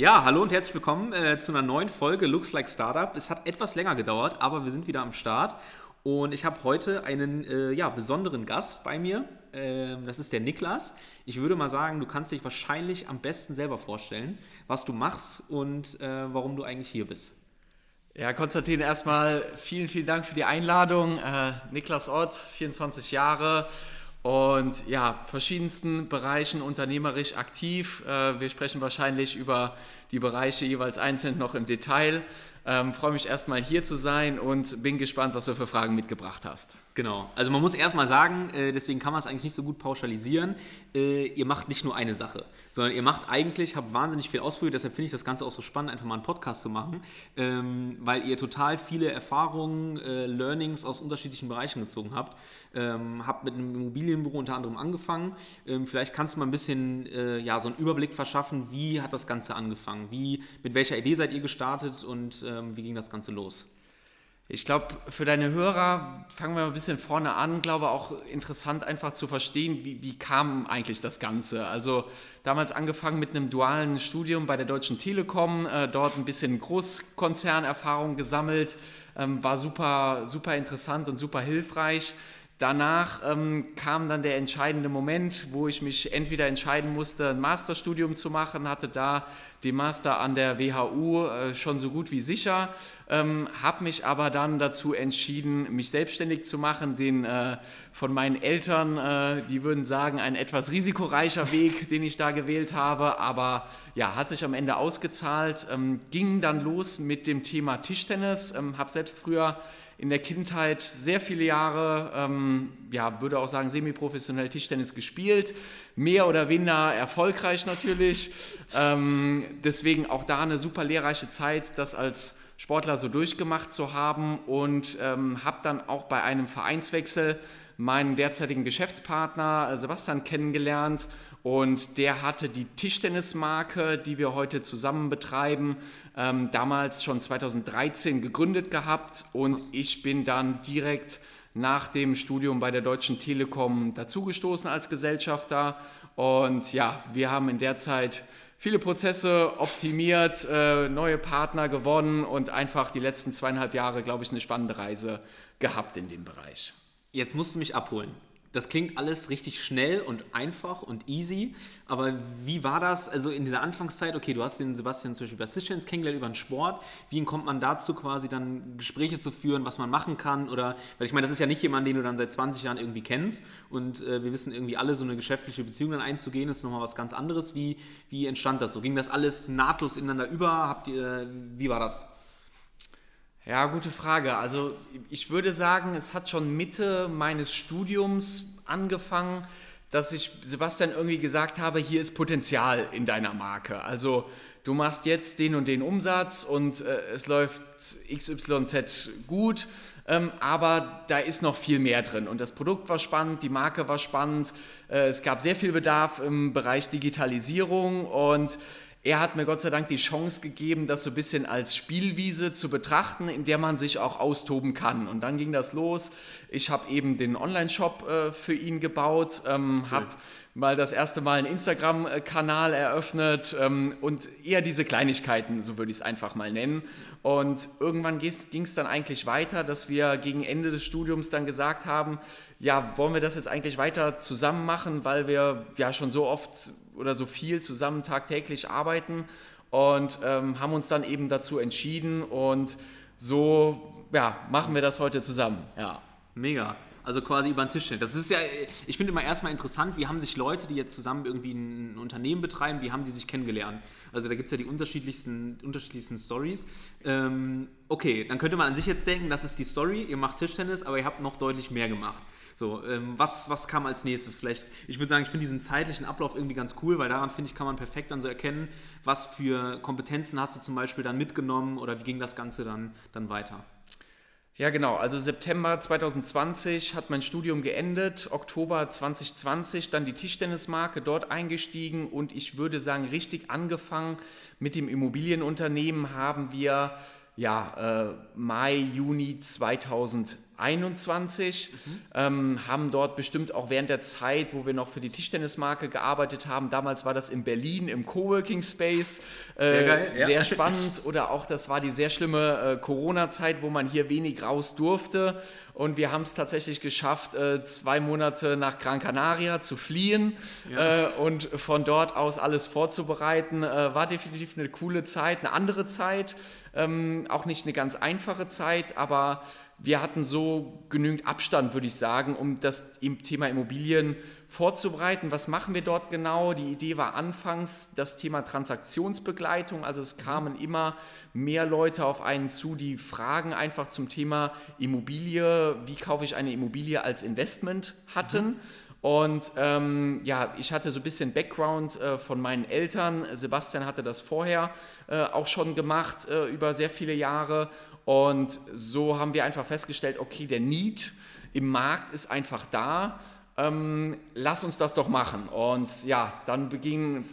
Ja, hallo und herzlich willkommen äh, zu einer neuen Folge Looks Like Startup. Es hat etwas länger gedauert, aber wir sind wieder am Start. Und ich habe heute einen äh, ja, besonderen Gast bei mir. Ähm, das ist der Niklas. Ich würde mal sagen, du kannst dich wahrscheinlich am besten selber vorstellen, was du machst und äh, warum du eigentlich hier bist. Ja, Konstantin, erstmal vielen, vielen Dank für die Einladung. Äh, Niklas Ott, 24 Jahre und ja, verschiedensten Bereichen unternehmerisch aktiv. Äh, wir sprechen wahrscheinlich über die Bereiche jeweils einzeln noch im Detail. Ähm, freue mich erstmal hier zu sein und bin gespannt, was du für Fragen mitgebracht hast. Genau. Also man muss erstmal sagen, äh, deswegen kann man es eigentlich nicht so gut pauschalisieren, äh, ihr macht nicht nur eine Sache, sondern ihr macht eigentlich, habt wahnsinnig viel ausprobiert, deshalb finde ich das Ganze auch so spannend, einfach mal einen Podcast zu machen, ähm, weil ihr total viele Erfahrungen, äh, Learnings aus unterschiedlichen Bereichen gezogen habt. Ähm, habt mit einem Immobilienbüro unter anderem angefangen. Ähm, vielleicht kannst du mal ein bisschen ja, so einen Überblick verschaffen, wie hat das Ganze angefangen? Wie, mit welcher Idee seid ihr gestartet und wie ging das Ganze los? Ich glaube, für deine Hörer fangen wir mal ein bisschen vorne an. Glaube auch interessant einfach zu verstehen, wie, wie kam eigentlich das Ganze. Also damals angefangen mit einem dualen Studium bei der Deutschen Telekom, äh, dort ein bisschen Großkonzernerfahrung gesammelt, ähm, war super, super interessant und super hilfreich. Danach ähm, kam dann der entscheidende Moment, wo ich mich entweder entscheiden musste, ein Masterstudium zu machen, hatte da den Master an der WHU äh, schon so gut wie sicher, ähm, habe mich aber dann dazu entschieden, mich selbstständig zu machen, den äh, von meinen Eltern, äh, die würden sagen, ein etwas risikoreicher Weg, den ich da gewählt habe, aber ja, hat sich am Ende ausgezahlt, ähm, ging dann los mit dem Thema Tischtennis, ähm, habe selbst früher in der Kindheit sehr viele Jahre, ähm, ja, würde auch sagen, semi-professionell Tischtennis gespielt. Mehr oder weniger erfolgreich natürlich. Ähm, deswegen auch da eine super lehrreiche Zeit, das als Sportler so durchgemacht zu haben und ähm, habe dann auch bei einem Vereinswechsel meinen derzeitigen Geschäftspartner äh, Sebastian kennengelernt und der hatte die Tischtennismarke, die wir heute zusammen betreiben, ähm, damals schon 2013 gegründet gehabt und ich bin dann direkt nach dem Studium bei der Deutschen Telekom dazugestoßen als Gesellschafter. Und ja, wir haben in der Zeit viele Prozesse optimiert, äh, neue Partner gewonnen und einfach die letzten zweieinhalb Jahre, glaube ich, eine spannende Reise gehabt in dem Bereich. Jetzt musst du mich abholen das klingt alles richtig schnell und einfach und easy, aber wie war das, also in dieser Anfangszeit, okay, du hast den Sebastian zum Beispiel bei Tischtennis kennengelernt über den Sport, wie kommt man dazu quasi dann Gespräche zu führen, was man machen kann? Oder, weil ich meine, das ist ja nicht jemand, den du dann seit 20 Jahren irgendwie kennst. Und äh, wir wissen irgendwie alle, so eine geschäftliche Beziehung dann einzugehen, ist nochmal was ganz anderes, wie, wie entstand das? So? Ging das alles nahtlos ineinander über, habt ihr, wie war das? Ja, gute Frage. Also ich würde sagen, es hat schon Mitte meines Studiums angefangen, dass ich Sebastian irgendwie gesagt habe, hier ist Potenzial in deiner Marke. Also du machst jetzt den und den Umsatz und äh, es läuft XYZ gut, ähm, aber da ist noch viel mehr drin. Und das Produkt war spannend, die Marke war spannend, äh, es gab sehr viel Bedarf im Bereich Digitalisierung und er hat mir Gott sei Dank die Chance gegeben, das so ein bisschen als Spielwiese zu betrachten, in der man sich auch austoben kann. Und dann ging das los. Ich habe eben den Online-Shop äh, für ihn gebaut, ähm, okay. habe mal das erste Mal einen Instagram-Kanal eröffnet ähm, und eher diese Kleinigkeiten, so würde ich es einfach mal nennen. Und irgendwann ging es dann eigentlich weiter, dass wir gegen Ende des Studiums dann gesagt haben, ja, wollen wir das jetzt eigentlich weiter zusammen machen, weil wir ja schon so oft oder so viel zusammen tagtäglich arbeiten und ähm, haben uns dann eben dazu entschieden und so ja, machen wir das heute zusammen. Ja. Mega. Also quasi über den Tisch. Das ist ja, ich finde immer erstmal interessant, wie haben sich Leute, die jetzt zusammen irgendwie ein Unternehmen betreiben, wie haben die sich kennengelernt? Also da gibt es ja die unterschiedlichsten, unterschiedlichsten Stories. Ähm, okay, dann könnte man an sich jetzt denken, das ist die Story, ihr macht Tischtennis, aber ihr habt noch deutlich mehr gemacht. So, ähm, was, was kam als nächstes? Vielleicht, ich würde sagen, ich finde diesen zeitlichen Ablauf irgendwie ganz cool, weil daran, finde ich, kann man perfekt dann so erkennen, was für Kompetenzen hast du zum Beispiel dann mitgenommen oder wie ging das Ganze dann, dann weiter? Ja, genau. Also September 2020 hat mein Studium geendet, Oktober 2020 dann die Tischtennismarke dort eingestiegen und ich würde sagen, richtig angefangen mit dem Immobilienunternehmen haben wir ja, äh, Mai, Juni 2021 21, mhm. ähm, haben dort bestimmt auch während der Zeit, wo wir noch für die Tischtennismarke gearbeitet haben, damals war das in Berlin im Coworking Space, äh, sehr, geil, ja. sehr spannend oder auch das war die sehr schlimme äh, Corona-Zeit, wo man hier wenig raus durfte und wir haben es tatsächlich geschafft, äh, zwei Monate nach Gran Canaria zu fliehen ja. Äh, und von dort aus alles vorzubereiten. Äh, war definitiv eine coole Zeit, eine andere Zeit, ähm, auch nicht eine ganz einfache Zeit, aber wir hatten so genügend Abstand, würde ich sagen, um das Thema Immobilien vorzubereiten. Was machen wir dort genau? Die Idee war anfangs das Thema Transaktionsbegleitung. Also es kamen immer mehr Leute auf einen zu, die Fragen einfach zum Thema Immobilie, wie kaufe ich eine Immobilie als Investment hatten. Mhm. Und ähm, ja, ich hatte so ein bisschen Background äh, von meinen Eltern. Sebastian hatte das vorher äh, auch schon gemacht äh, über sehr viele Jahre. Und so haben wir einfach festgestellt, okay, der Need im Markt ist einfach da. Ähm, lass uns das doch machen. Und ja, dann beging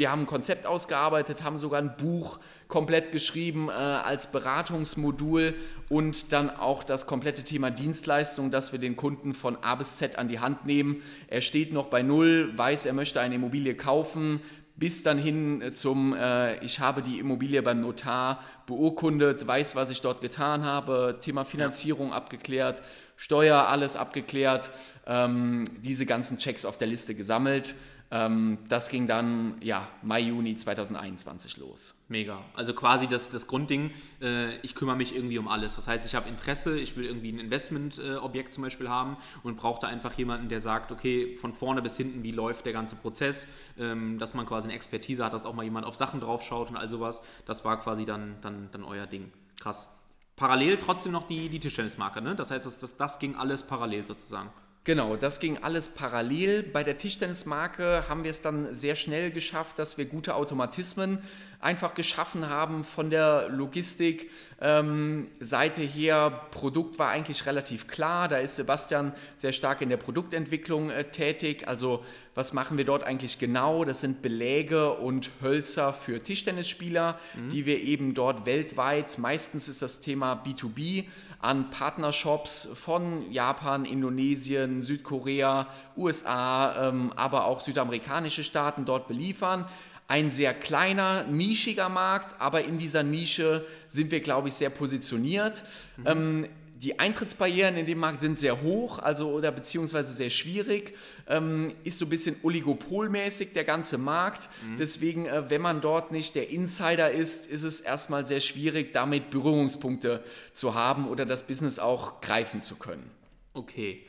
wir haben ein Konzept ausgearbeitet, haben sogar ein Buch komplett geschrieben äh, als Beratungsmodul und dann auch das komplette Thema Dienstleistung, dass wir den Kunden von A bis Z an die Hand nehmen. Er steht noch bei Null, weiß, er möchte eine Immobilie kaufen, bis dann hin zum, äh, ich habe die Immobilie beim Notar beurkundet, weiß, was ich dort getan habe, Thema Finanzierung ja. abgeklärt, Steuer, alles abgeklärt, ähm, diese ganzen Checks auf der Liste gesammelt. Ähm, das ging dann ja, Mai, Juni 2021 los. Mega. Also quasi das, das Grundding, äh, ich kümmere mich irgendwie um alles. Das heißt, ich habe Interesse, ich will irgendwie ein Investmentobjekt äh, zum Beispiel haben und brauche da einfach jemanden, der sagt, okay, von vorne bis hinten, wie läuft der ganze Prozess, ähm, dass man quasi eine Expertise hat, dass auch mal jemand auf Sachen drauf schaut und all sowas. Das war quasi dann, dann, dann euer Ding. Krass. Parallel trotzdem noch die, die Tischtennismarke, ne? Das heißt, das, das, das ging alles parallel sozusagen. Genau, das ging alles parallel. Bei der Tischtennismarke haben wir es dann sehr schnell geschafft, dass wir gute Automatismen einfach geschaffen haben von der Logistik. Ähm, Seite her, Produkt war eigentlich relativ klar. Da ist Sebastian sehr stark in der Produktentwicklung äh, tätig. Also was machen wir dort eigentlich genau? Das sind Beläge und Hölzer für Tischtennisspieler, mhm. die wir eben dort weltweit, meistens ist das Thema B2B, an Partnershops von Japan, Indonesien, Südkorea, USA, ähm, aber auch südamerikanische Staaten dort beliefern. Ein sehr kleiner, nischiger Markt, aber in dieser Nische sind wir, glaube ich, sehr positioniert. Mhm. Ähm, die Eintrittsbarrieren in dem Markt sind sehr hoch, also oder beziehungsweise sehr schwierig. Ähm, ist so ein bisschen oligopolmäßig der ganze Markt. Mhm. Deswegen, äh, wenn man dort nicht der Insider ist, ist es erstmal sehr schwierig, damit Berührungspunkte zu haben oder das Business auch greifen zu können. Okay.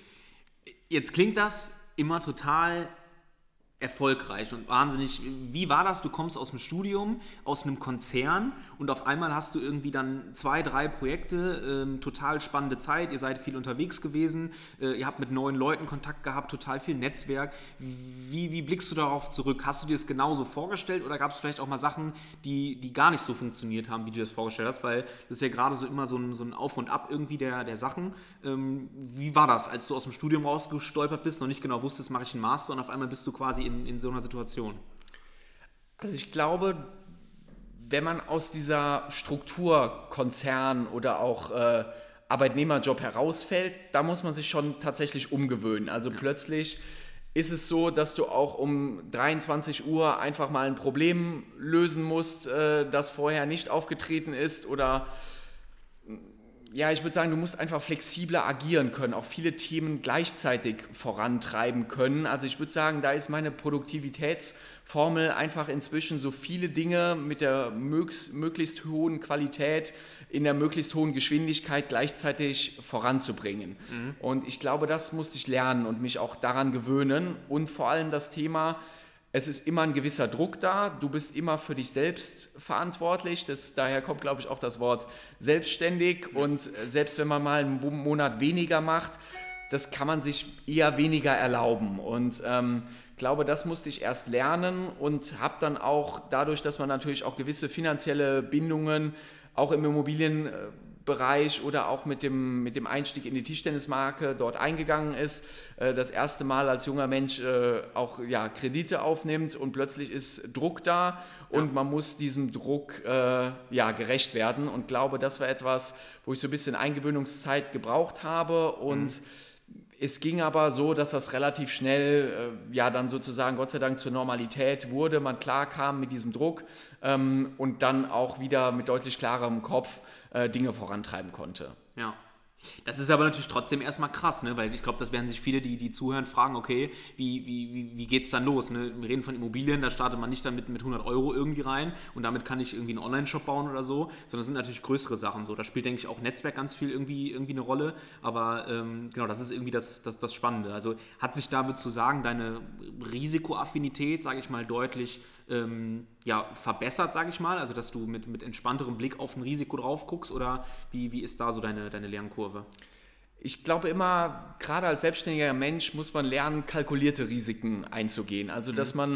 Jetzt klingt das immer total erfolgreich und wahnsinnig. Wie war das? Du kommst aus dem Studium, aus einem Konzern und auf einmal hast du irgendwie dann zwei, drei Projekte, ähm, total spannende Zeit, ihr seid viel unterwegs gewesen, äh, ihr habt mit neuen Leuten Kontakt gehabt, total viel Netzwerk. Wie, wie blickst du darauf zurück? Hast du dir das genauso vorgestellt oder gab es vielleicht auch mal Sachen, die, die gar nicht so funktioniert haben, wie du das vorgestellt hast? Weil das ist ja gerade so immer so ein, so ein Auf und Ab irgendwie der, der Sachen. Ähm, wie war das, als du aus dem Studium rausgestolpert bist, noch nicht genau wusstest, mache ich einen Master und auf einmal bist du quasi in, in so einer Situation? Also ich glaube, wenn man aus dieser Struktur Konzern oder auch äh, Arbeitnehmerjob herausfällt, da muss man sich schon tatsächlich umgewöhnen. Also ja. plötzlich ist es so, dass du auch um 23 Uhr einfach mal ein Problem lösen musst, äh, das vorher nicht aufgetreten ist oder ja, ich würde sagen, du musst einfach flexibler agieren können, auch viele Themen gleichzeitig vorantreiben können. Also ich würde sagen, da ist meine Produktivitätsformel einfach inzwischen so viele Dinge mit der möglichst hohen Qualität in der möglichst hohen Geschwindigkeit gleichzeitig voranzubringen. Mhm. Und ich glaube, das musste ich lernen und mich auch daran gewöhnen. Und vor allem das Thema, es ist immer ein gewisser Druck da. Du bist immer für dich selbst verantwortlich. Das, daher kommt, glaube ich, auch das Wort selbstständig. Ja. Und selbst wenn man mal einen Monat weniger macht, das kann man sich eher weniger erlauben. Und ähm, glaube, das musste ich erst lernen und habe dann auch dadurch, dass man natürlich auch gewisse finanzielle Bindungen auch im Immobilienbereich Bereich oder auch mit dem, mit dem Einstieg in die Tischtennismarke dort eingegangen ist, äh, das erste Mal als junger Mensch äh, auch ja, Kredite aufnimmt und plötzlich ist Druck da und ja. man muss diesem Druck äh, ja, gerecht werden und glaube, das war etwas, wo ich so ein bisschen Eingewöhnungszeit gebraucht habe und mhm es ging aber so, dass das relativ schnell, äh, ja, dann sozusagen Gott sei Dank zur Normalität wurde. Man klar kam mit diesem Druck ähm, und dann auch wieder mit deutlich klarerem Kopf äh, Dinge vorantreiben konnte. Ja. Das ist aber natürlich trotzdem erstmal krass, ne? weil ich glaube, das werden sich viele, die, die zuhören, fragen, okay, wie, wie, wie, wie geht es dann los? Ne? Wir reden von Immobilien, da startet man nicht dann mit, mit 100 Euro irgendwie rein und damit kann ich irgendwie einen Online-Shop bauen oder so, sondern das sind natürlich größere Sachen. So. Da spielt, denke ich, auch Netzwerk ganz viel irgendwie, irgendwie eine Rolle, aber ähm, genau, das ist irgendwie das, das, das Spannende. Also hat sich da, würdest du sagen, deine Risikoaffinität, sage ich mal, deutlich ähm, ja, verbessert, sage ich mal? Also, dass du mit, mit entspannterem Blick auf ein Risiko drauf guckst oder wie, wie ist da so deine, deine Lernkurve? Ich glaube immer, gerade als selbstständiger Mensch muss man lernen, kalkulierte Risiken einzugehen. Also, dass mhm. man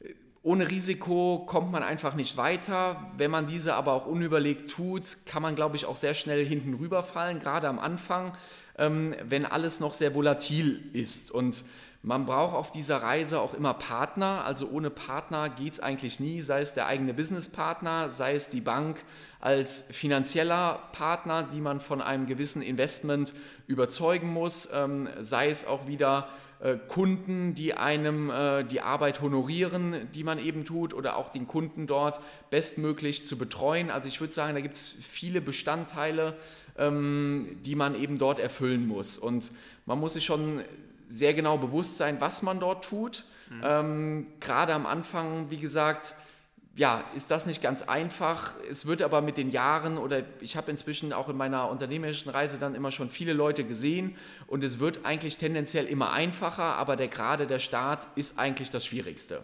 äh, ohne Risiko kommt man einfach nicht weiter. Wenn man diese aber auch unüberlegt tut, kann man, glaube ich, auch sehr schnell hinten rüberfallen, gerade am Anfang, ähm, wenn alles noch sehr volatil ist. Und man braucht auf dieser Reise auch immer Partner, also ohne Partner geht es eigentlich nie, sei es der eigene Businesspartner, sei es die Bank als finanzieller Partner, die man von einem gewissen Investment überzeugen muss, ähm, sei es auch wieder äh, Kunden, die einem äh, die Arbeit honorieren, die man eben tut, oder auch den Kunden dort bestmöglich zu betreuen. Also ich würde sagen, da gibt es viele Bestandteile, ähm, die man eben dort erfüllen muss. Und man muss sich schon sehr genau bewusst sein, was man dort tut. Mhm. Ähm, Gerade am Anfang, wie gesagt, ja, ist das nicht ganz einfach. Es wird aber mit den Jahren oder ich habe inzwischen auch in meiner unternehmerischen Reise dann immer schon viele Leute gesehen und es wird eigentlich tendenziell immer einfacher, aber der gerade der Start ist eigentlich das Schwierigste.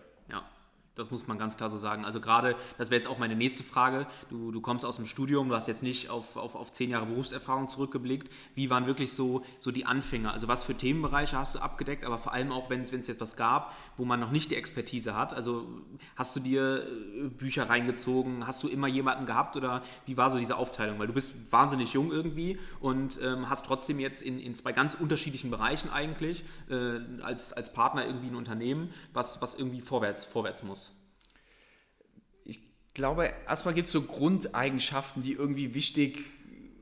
Das muss man ganz klar so sagen. Also gerade, das wäre jetzt auch meine nächste Frage. Du, du kommst aus dem Studium, du hast jetzt nicht auf, auf, auf zehn Jahre Berufserfahrung zurückgeblickt. Wie waren wirklich so, so die Anfänger? Also was für Themenbereiche hast du abgedeckt, aber vor allem auch, wenn es jetzt was gab, wo man noch nicht die Expertise hat. Also hast du dir äh, Bücher reingezogen? Hast du immer jemanden gehabt oder wie war so diese Aufteilung? Weil du bist wahnsinnig jung irgendwie und ähm, hast trotzdem jetzt in, in zwei ganz unterschiedlichen Bereichen eigentlich äh, als, als Partner irgendwie ein Unternehmen, was, was irgendwie vorwärts, vorwärts muss glaube, erstmal gibt es so Grundeigenschaften, die irgendwie wichtig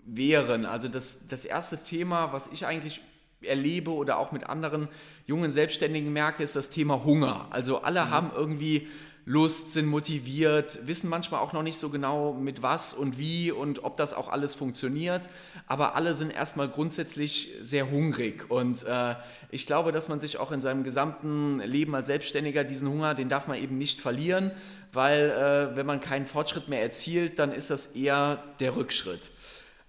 wären. Also das, das erste Thema, was ich eigentlich erlebe oder auch mit anderen jungen Selbstständigen merke, ist das Thema Hunger. Also alle mhm. haben irgendwie Lust, sind motiviert, wissen manchmal auch noch nicht so genau mit was und wie und ob das auch alles funktioniert, aber alle sind erstmal grundsätzlich sehr hungrig und äh, ich glaube, dass man sich auch in seinem gesamten Leben als Selbstständiger diesen Hunger, den darf man eben nicht verlieren, weil äh, wenn man keinen Fortschritt mehr erzielt, dann ist das eher der Rückschritt.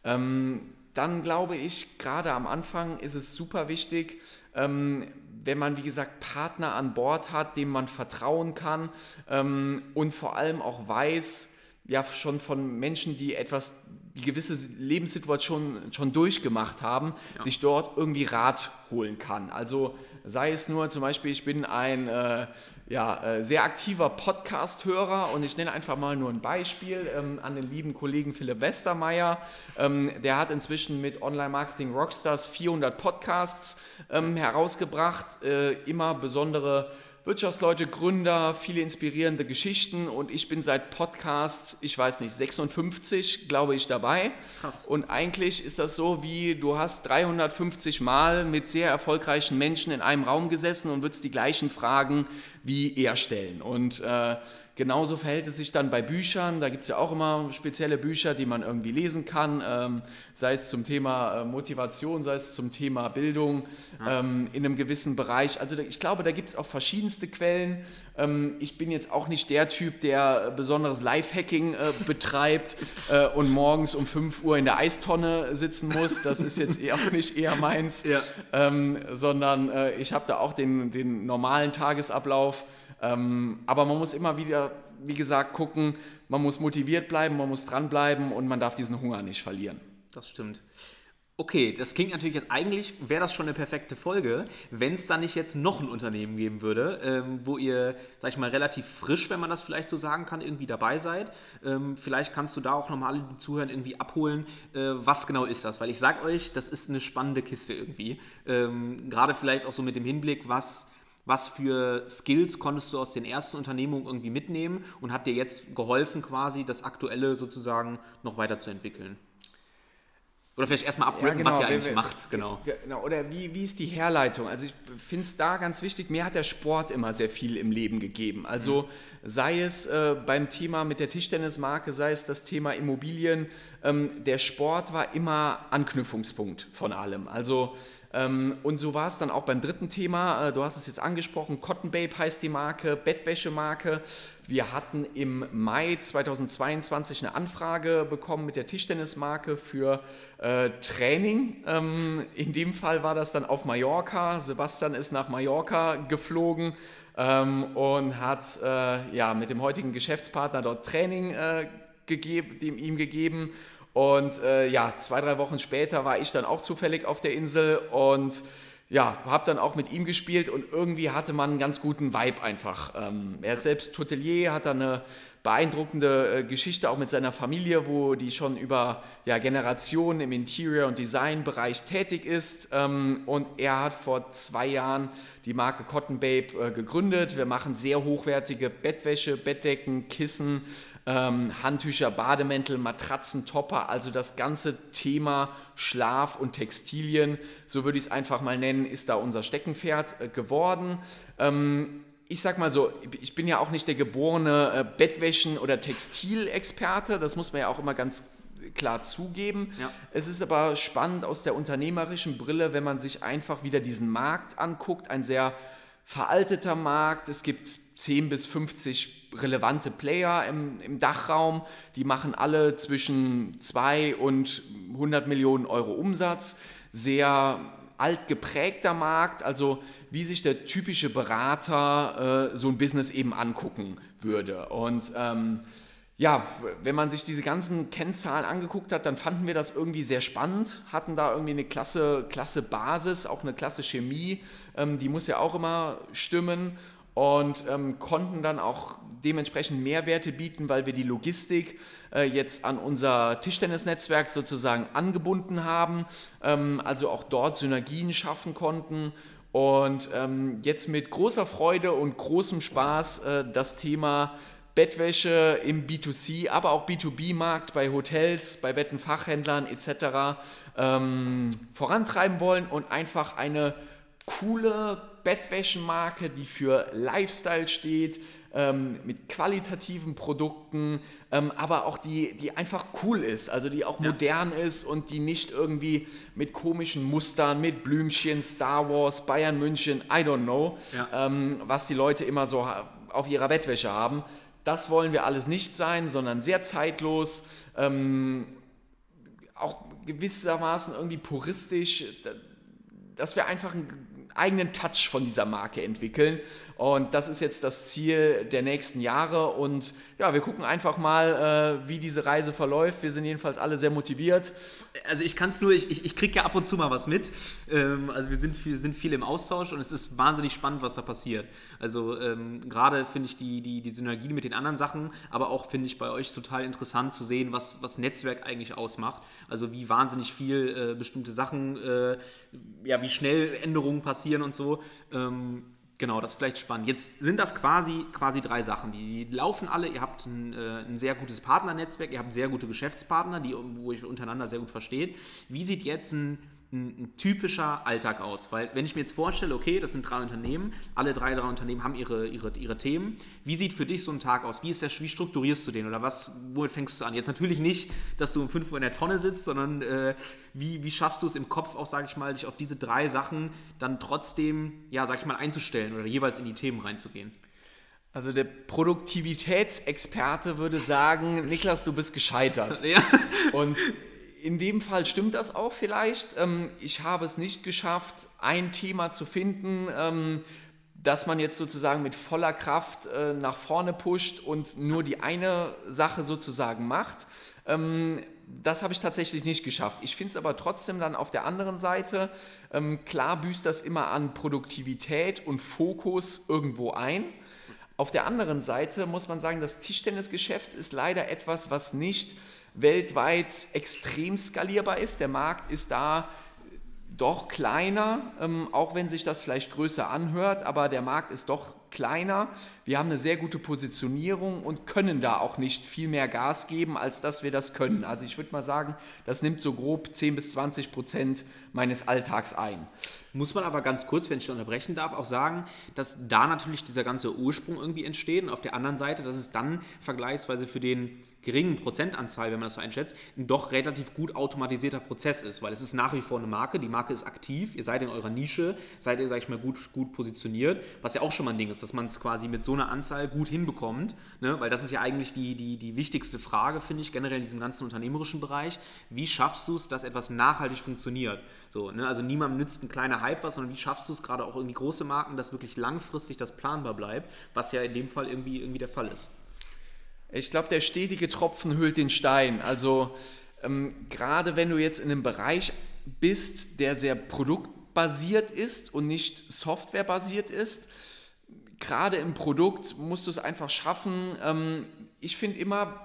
Ähm, dann glaube ich, gerade am Anfang ist es super wichtig, ähm, wenn man, wie gesagt, Partner an Bord hat, dem man vertrauen kann ähm, und vor allem auch weiß, ja, schon von Menschen, die etwas, die gewisse Lebenssituationen schon durchgemacht haben, ja. sich dort irgendwie Rat holen kann. Also sei es nur zum Beispiel, ich bin ein äh, ja, äh, sehr aktiver Podcast-Hörer und ich nenne einfach mal nur ein Beispiel ähm, an den lieben Kollegen Philipp Westermeier. Ähm, der hat inzwischen mit Online Marketing Rockstars 400 Podcasts ähm, herausgebracht, äh, immer besondere Wirtschaftsleute, Gründer, viele inspirierende Geschichten und ich bin seit Podcast, ich weiß nicht, 56, glaube ich, dabei. Krass. Und eigentlich ist das so, wie du hast 350 Mal mit sehr erfolgreichen Menschen in einem Raum gesessen und würdest die gleichen Fragen wie er stellen. Und äh, Genauso verhält es sich dann bei Büchern. Da gibt es ja auch immer spezielle Bücher, die man irgendwie lesen kann, ähm, sei es zum Thema äh, Motivation, sei es zum Thema Bildung ja. ähm, in einem gewissen Bereich. Also ich glaube, da gibt es auch verschiedenste Quellen. Ähm, ich bin jetzt auch nicht der Typ, der besonderes Lifehacking äh, betreibt äh, und morgens um 5 Uhr in der Eistonne sitzen muss. Das ist jetzt eher auch nicht eher meins, ja. Ähm, sondern äh, ich habe da auch den, den normalen Tagesablauf. Ähm, aber man muss immer wieder, wie gesagt, gucken, man muss motiviert bleiben, man muss dranbleiben und man darf diesen Hunger nicht verlieren. Das stimmt. Okay, das klingt natürlich jetzt eigentlich, wäre das schon eine perfekte Folge, wenn es da nicht jetzt noch ein Unternehmen geben würde, ähm, wo ihr, sag ich mal, relativ frisch, wenn man das vielleicht so sagen kann, irgendwie dabei seid. Ähm, vielleicht kannst du da auch nochmal alle, die zuhören, irgendwie abholen, äh, was genau ist das? Weil ich sag euch, das ist eine spannende Kiste irgendwie. Ähm, Gerade vielleicht auch so mit dem Hinblick, was was für Skills konntest du aus den ersten Unternehmungen irgendwie mitnehmen und hat dir jetzt geholfen, quasi das Aktuelle sozusagen noch weiterzuentwickeln? Oder vielleicht erstmal abbilden, ja, genau. was ihr eigentlich wir, macht. Genau. genau. Oder wie, wie ist die Herleitung? Also ich finde es da ganz wichtig, mir hat der Sport immer sehr viel im Leben gegeben. Also mhm. sei es äh, beim Thema mit der Tischtennismarke, sei es das Thema Immobilien, ähm, der Sport war immer Anknüpfungspunkt von allem. Also und so war es dann auch beim dritten Thema. Äh, du hast es jetzt angesprochen. Cotton Babe heißt die Marke, Bettwäschemarke. Wir hatten im Mai 2022 eine Anfrage bekommen mit der Tischtennismarke für äh, Training. Ähm, in dem Fall war das dann auf Mallorca. Sebastian ist nach Mallorca geflogen ähm, und hat äh, ja, mit dem heutigen Geschäftspartner dort Training äh, gegeben, dem ihm gegeben. Und äh, ja, zwei, drei Wochen später war ich dann auch zufällig auf der Insel und ja, habe dann auch mit ihm gespielt und irgendwie hatte man einen ganz guten Vibe einfach. Ähm, er ist selbst Hotelier, hat da eine beeindruckende äh, Geschichte auch mit seiner Familie, wo die schon über ja, Generationen im Interior- und Designbereich tätig ist. Ähm, und er hat vor zwei Jahren die Marke Cotton Babe äh, gegründet. Wir machen sehr hochwertige Bettwäsche, Bettdecken, Kissen, ähm, Handtücher, Bademäntel, Matratzen, Topper, also das ganze Thema Schlaf und Textilien, so würde ich es einfach mal nennen, ist da unser Steckenpferd äh, geworden. Ähm, ich sag mal so, ich bin ja auch nicht der geborene äh, Bettwäschen- oder Textilexperte, das muss man ja auch immer ganz klar zugeben. Ja. Es ist aber spannend aus der unternehmerischen Brille, wenn man sich einfach wieder diesen Markt anguckt, ein sehr veralteter Markt. Es gibt 10 bis 50 relevante Player im, im Dachraum. Die machen alle zwischen 2 und 100 Millionen Euro Umsatz. Sehr alt geprägter Markt, also wie sich der typische Berater äh, so ein Business eben angucken würde. Und ähm, ja, wenn man sich diese ganzen Kennzahlen angeguckt hat, dann fanden wir das irgendwie sehr spannend, hatten da irgendwie eine klasse, klasse Basis, auch eine klasse Chemie, ähm, die muss ja auch immer stimmen und ähm, konnten dann auch dementsprechend Mehrwerte bieten, weil wir die Logistik äh, jetzt an unser Tischtennisnetzwerk sozusagen angebunden haben, ähm, also auch dort Synergien schaffen konnten und ähm, jetzt mit großer Freude und großem Spaß äh, das Thema Bettwäsche im B2C, aber auch B2B-Markt bei Hotels, bei Bettenfachhändlern etc. Ähm, vorantreiben wollen und einfach eine coole Bettwäschenmarke, die für Lifestyle steht, ähm, mit qualitativen Produkten, ähm, aber auch die, die einfach cool ist, also die auch ja. modern ist und die nicht irgendwie mit komischen Mustern, mit Blümchen, Star Wars, Bayern München, I don't know, ja. ähm, was die Leute immer so auf ihrer Bettwäsche haben. Das wollen wir alles nicht sein, sondern sehr zeitlos, ähm, auch gewissermaßen irgendwie puristisch, dass wir einfach ein eigenen Touch von dieser Marke entwickeln. Und das ist jetzt das Ziel der nächsten Jahre. Und ja, wir gucken einfach mal, äh, wie diese Reise verläuft. Wir sind jedenfalls alle sehr motiviert. Also ich kann es nur, ich, ich, ich kriege ja ab und zu mal was mit. Ähm, also wir sind, wir sind viel im Austausch und es ist wahnsinnig spannend, was da passiert. Also ähm, gerade finde ich die, die, die Synergie mit den anderen Sachen, aber auch finde ich bei euch total interessant zu sehen, was, was Netzwerk eigentlich ausmacht. Also wie wahnsinnig viel äh, bestimmte Sachen, äh, ja, wie schnell Änderungen passieren und so. Ähm, Genau, das ist vielleicht spannend. Jetzt sind das quasi, quasi drei Sachen. Die, die laufen alle. Ihr habt ein, äh, ein, sehr gutes Partnernetzwerk, ihr habt sehr gute Geschäftspartner, die, wo ihr untereinander sehr gut versteht. Wie sieht jetzt ein ein, ein, typischer Alltag aus? Weil wenn ich mir jetzt vorstelle, okay, das sind drei Unternehmen, alle drei, drei Unternehmen haben ihre, ihre, ihre Themen. Wie sieht für dich so ein Tag aus? Wie, ist der, wie strukturierst du den oder was, womit fängst du an? Jetzt natürlich nicht, dass du um 5 Uhr in der Tonne sitzt, sondern äh, wie, wie schaffst du es im Kopf auch, sage ich mal, dich auf diese drei Sachen dann trotzdem, ja, sag ich mal, einzustellen oder jeweils in die Themen reinzugehen? Also der Produktivitätsexperte würde sagen, Niklas, du bist gescheitert. Ja. Und in dem Fall stimmt das auch vielleicht. Ähm, ich habe es nicht geschafft, ein Thema zu finden, ähm, das man jetzt sozusagen mit voller Kraft äh, nach vorne pusht und nur die eine Sache sozusagen macht. Ähm, das habe ich tatsächlich nicht geschafft. Ich finde es aber trotzdem dann auf der anderen Seite, klar büßt das immer an Produktivität und Fokus irgendwo ein. Auf der anderen Seite muss man sagen, das Tischtennisgeschäft ist leider etwas, was nicht weltweit extrem skalierbar ist. Der Markt ist da doch kleiner, ähm, auch wenn sich das vielleicht größer anhört, aber der Markt ist doch kleiner. Wir haben eine sehr gute Positionierung und können da auch nicht viel mehr Gas geben, als dass wir das können. Also ich würde mal sagen, das nimmt so grob 10 bis 20 Prozent meines Alltags ein. Muss man aber ganz kurz, wenn ich unterbrechen darf, auch sagen, dass da natürlich dieser ganze Ursprung irgendwie entsteht und auf der anderen Seite, dass es dann vergleichsweise für den geringen Prozentanzahl, wenn man das so einschätzt, ein doch relativ gut automatisierter Prozess ist, weil es ist nach wie vor eine Marke, die Marke ist aktiv, ihr seid in eurer Nische, seid ihr, sag ich mal, gut, gut positioniert, was ja auch schon mal ein Ding ist, dass man es quasi mit so einer Anzahl gut hinbekommt, ne? weil das ist ja eigentlich die, die, die wichtigste Frage, finde ich, generell in diesem ganzen unternehmerischen Bereich. Wie schaffst du es, dass etwas nachhaltig funktioniert? So, ne? Also niemandem nützt ein kleiner Hype was, sondern wie schaffst du es gerade auch irgendwie große Marken, dass wirklich langfristig das planbar bleibt, was ja in dem Fall irgendwie, irgendwie der Fall ist. Ich glaube, der stetige Tropfen hüllt den Stein. Also ähm, gerade wenn du jetzt in einem Bereich bist, der sehr produktbasiert ist und nicht softwarebasiert ist, gerade im Produkt musst du es einfach schaffen. Ähm, ich finde immer,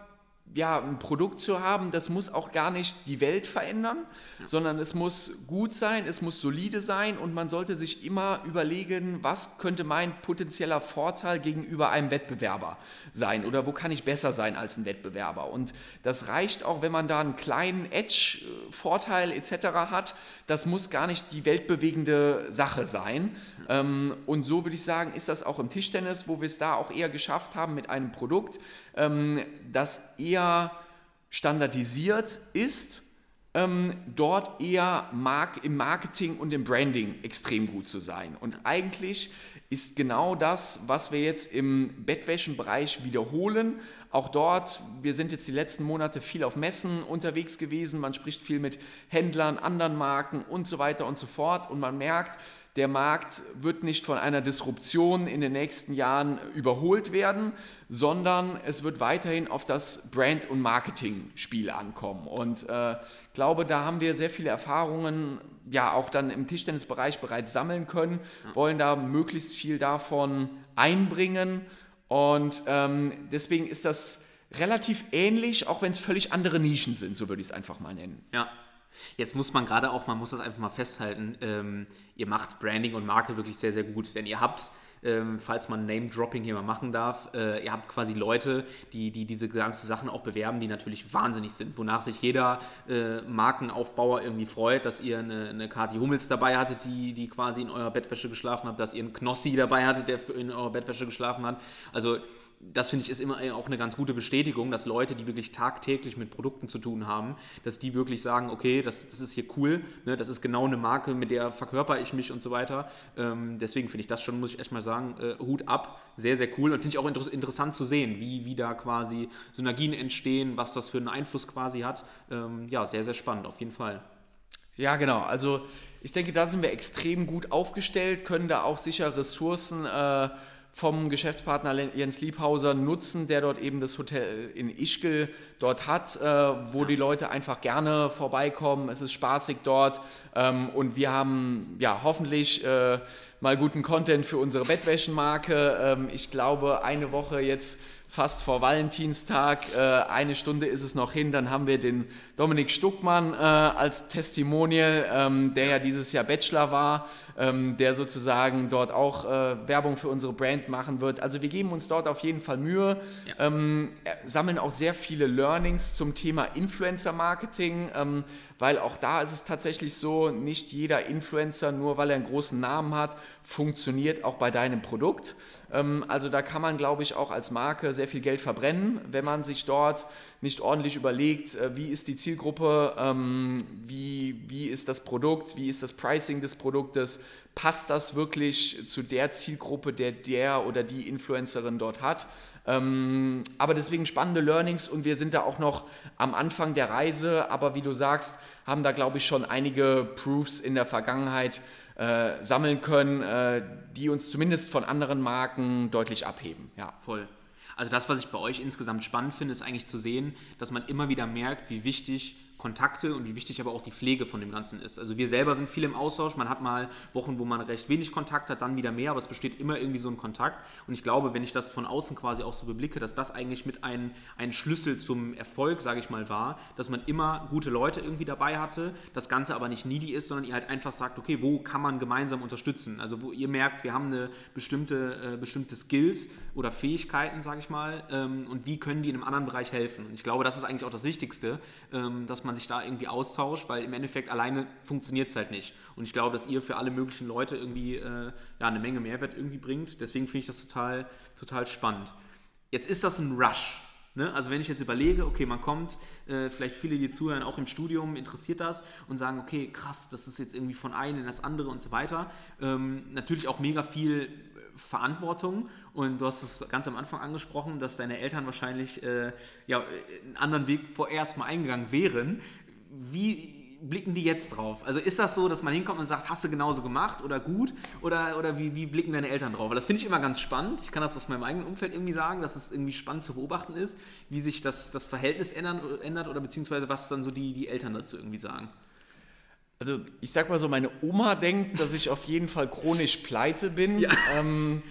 ja, ein Produkt zu haben, das muss auch gar nicht die Welt verändern, ja. sondern es muss gut sein, es muss solide sein und man sollte sich immer überlegen, was könnte mein potenzieller Vorteil gegenüber einem Wettbewerber sein oder wo kann ich besser sein als ein Wettbewerber. Und das reicht auch, wenn man da einen kleinen Edge-Vorteil etc. hat, das muss gar nicht die weltbewegende Sache sein. Ja. Ähm, und so würde ich sagen, ist das auch im Tischtennis, wo wir es da auch eher geschafft haben mit einem Produkt, das eher standardisiert ist, ähm, dort eher im Marketing und im Branding extrem gut zu sein. Und eigentlich ist genau das, was wir jetzt im Bettwäschenbereich wiederholen. Auch dort, wir sind jetzt die letzten Monate viel auf Messen unterwegs gewesen, man spricht viel mit Händlern, anderen Marken und so weiter und so fort und man merkt, der Markt wird nicht von einer Disruption in den nächsten Jahren überholt werden, sondern es wird weiterhin auf das Brand- und Marketing-Spiel ankommen. Und äh, glaube, da haben wir sehr viele Erfahrungen, ja auch dann im Tischtennisbereich bereits sammeln können, wollen da möglichst viel davon einbringen. Und ähm, deswegen ist das relativ ähnlich, auch wenn es völlig andere Nischen sind, so würde ich es einfach mal nennen. Ja, Jetzt muss man gerade auch, man muss das einfach mal festhalten, ähm, ihr macht Branding und Marke wirklich sehr, sehr gut, denn ihr habt ähm, falls man Name-Dropping hier mal machen darf. Äh, ihr habt quasi Leute, die, die diese ganzen Sachen auch bewerben, die natürlich wahnsinnig sind, wonach sich jeder äh, Markenaufbauer irgendwie freut, dass ihr eine, eine Kati Hummels dabei hattet, die, die quasi in eurer Bettwäsche geschlafen hat, dass ihr einen Knossi dabei hattet, der in eurer Bettwäsche geschlafen hat. Also das finde ich ist immer auch eine ganz gute Bestätigung, dass Leute, die wirklich tagtäglich mit Produkten zu tun haben, dass die wirklich sagen, okay, das, das ist hier cool, ne, das ist genau eine Marke, mit der verkörper ich mich und so weiter. Ähm, deswegen finde ich das schon, muss ich echt mal sagen, äh, Hut ab, sehr, sehr cool und finde ich auch inter interessant zu sehen, wie, wie da quasi Synergien entstehen, was das für einen Einfluss quasi hat. Ähm, ja, sehr, sehr spannend, auf jeden Fall. Ja, genau. Also ich denke, da sind wir extrem gut aufgestellt, können da auch sicher Ressourcen äh, vom Geschäftspartner Jens Liebhauser nutzen, der dort eben das Hotel in Ischgl dort hat, äh, wo die Leute einfach gerne vorbeikommen. Es ist spaßig dort ähm, und wir haben ja hoffentlich äh, mal guten Content für unsere Bettwäschenmarke. Ähm, ich glaube, eine Woche jetzt fast vor Valentinstag. Äh, eine Stunde ist es noch hin. Dann haben wir den Dominik Stuckmann äh, als Testimonial, ähm, der ja dieses Jahr Bachelor war, ähm, der sozusagen dort auch äh, Werbung für unsere Brand machen wird. Also wir geben uns dort auf jeden Fall Mühe, ja. ähm, sammeln auch sehr viele Learnings zum Thema Influencer-Marketing, ähm, weil auch da ist es tatsächlich so, nicht jeder Influencer, nur weil er einen großen Namen hat, funktioniert auch bei deinem Produkt. Ähm, also da kann man, glaube ich, auch als Marke sehr viel Geld verbrennen, wenn man sich dort nicht ordentlich überlegt, äh, wie ist die Zielgruppe, ähm, wie, wie ist das Produkt, wie ist das Pricing des Produktes, passt das wirklich zu der Zielgruppe, der der oder die Influencerin dort hat. Ähm, aber deswegen spannende Learnings und wir sind da auch noch am Anfang der Reise, aber wie du sagst, haben da, glaube ich, schon einige Proofs in der Vergangenheit äh, sammeln können, äh, die uns zumindest von anderen Marken deutlich abheben. Ja, voll. Also das, was ich bei euch insgesamt spannend finde, ist eigentlich zu sehen, dass man immer wieder merkt, wie wichtig Kontakte und wie wichtig aber auch die Pflege von dem Ganzen ist. Also wir selber sind viel im Austausch. Man hat mal Wochen, wo man recht wenig Kontakt hat, dann wieder mehr, aber es besteht immer irgendwie so ein Kontakt. Und ich glaube, wenn ich das von außen quasi auch so beblicke, dass das eigentlich mit ein, ein Schlüssel zum Erfolg, sage ich mal, war, dass man immer gute Leute irgendwie dabei hatte, das Ganze aber nicht needy ist, sondern ihr halt einfach sagt, okay, wo kann man gemeinsam unterstützen? Also wo ihr merkt, wir haben eine bestimmte, äh, bestimmte Skills oder Fähigkeiten, sage ich mal, ähm, und wie können die in einem anderen Bereich helfen? Und ich glaube, das ist eigentlich auch das Wichtigste, ähm, dass man man sich da irgendwie austauscht, weil im Endeffekt alleine funktioniert es halt nicht. Und ich glaube, dass ihr für alle möglichen Leute irgendwie äh, ja, eine Menge Mehrwert irgendwie bringt. Deswegen finde ich das total, total spannend. Jetzt ist das ein Rush. Ne? Also wenn ich jetzt überlege, okay, man kommt, äh, vielleicht viele, die zuhören, auch im Studium interessiert das und sagen, okay, krass, das ist jetzt irgendwie von einem in das andere und so weiter. Ähm, natürlich auch mega viel Verantwortung und du hast es ganz am Anfang angesprochen, dass deine Eltern wahrscheinlich äh, ja, einen anderen Weg vorerst mal eingegangen wären. Wie blicken die jetzt drauf? Also ist das so, dass man hinkommt und sagt, hast du genauso gemacht oder gut? Oder, oder wie, wie blicken deine Eltern drauf? Weil das finde ich immer ganz spannend. Ich kann das aus meinem eigenen Umfeld irgendwie sagen, dass es irgendwie spannend zu beobachten ist, wie sich das, das Verhältnis ändern, ändert oder beziehungsweise was dann so die, die Eltern dazu irgendwie sagen. Also ich sag mal so, meine Oma denkt, dass ich auf jeden Fall chronisch pleite bin. Ja. Ähm,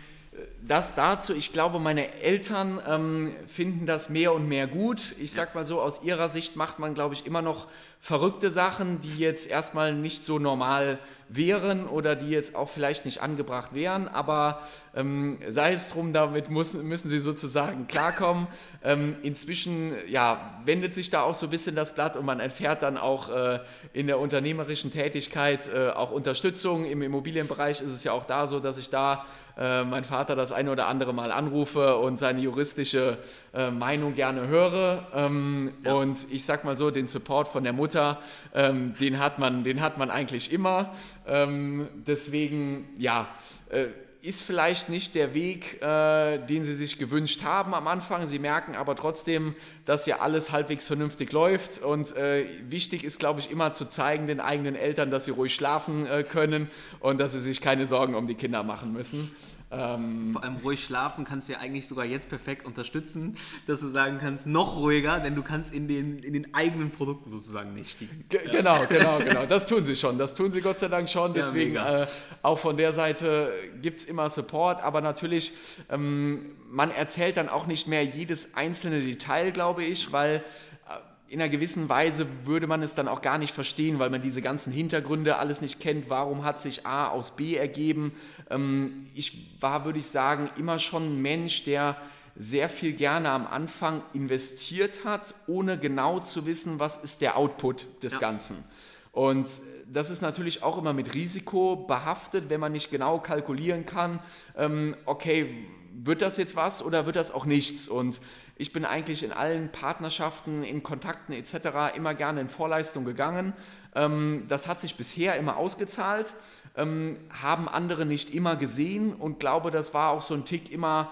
das dazu, ich glaube, meine Eltern ähm, finden das mehr und mehr gut. Ich sag mal so, aus ihrer Sicht macht man, glaube ich, immer noch verrückte Sachen, die jetzt erstmal nicht so normal wären oder die jetzt auch vielleicht nicht angebracht wären, aber ähm, sei es drum, damit muss, müssen sie sozusagen klarkommen. Ähm, inzwischen ja, wendet sich da auch so ein bisschen das Blatt und man erfährt dann auch äh, in der unternehmerischen Tätigkeit äh, auch Unterstützung. Im Immobilienbereich ist es ja auch da so, dass ich da äh, mein Vater das eine oder andere Mal anrufe und seine juristische äh, Meinung gerne höre. Ähm, ja. Und ich sag mal so, den Support von der Mutter, ähm, den, hat man, den hat man eigentlich immer. Ähm, deswegen, ja, äh, ist vielleicht nicht der Weg, äh, den Sie sich gewünscht haben am Anfang. Sie merken aber trotzdem, dass ja alles halbwegs vernünftig läuft. Und äh, wichtig ist, glaube ich, immer zu zeigen den eigenen Eltern, dass sie ruhig schlafen äh, können und dass sie sich keine Sorgen um die Kinder machen müssen. Ähm, Vor allem ruhig schlafen kannst du ja eigentlich sogar jetzt perfekt unterstützen, dass du sagen kannst, noch ruhiger, denn du kannst in den, in den eigenen Produkten sozusagen nicht stiegen. G genau, genau, genau. Das tun sie schon. Das tun sie Gott sei Dank schon. Deswegen ja, äh, auch von der Seite gibt es immer Support, aber natürlich, ähm, man erzählt dann auch nicht mehr jedes einzelne Detail, glaube ich, weil in einer gewissen Weise würde man es dann auch gar nicht verstehen, weil man diese ganzen Hintergründe alles nicht kennt. Warum hat sich A aus B ergeben? Ähm, ich war, würde ich sagen, immer schon ein Mensch, der sehr viel gerne am Anfang investiert hat, ohne genau zu wissen, was ist der Output des ja. Ganzen. Und das ist natürlich auch immer mit Risiko behaftet, wenn man nicht genau kalkulieren kann, ähm, okay, wird das jetzt was oder wird das auch nichts? Und ich bin eigentlich in allen Partnerschaften, in Kontakten etc. immer gerne in Vorleistung gegangen. Ähm, das hat sich bisher immer ausgezahlt, ähm, haben andere nicht immer gesehen und glaube, das war auch so ein Tick immer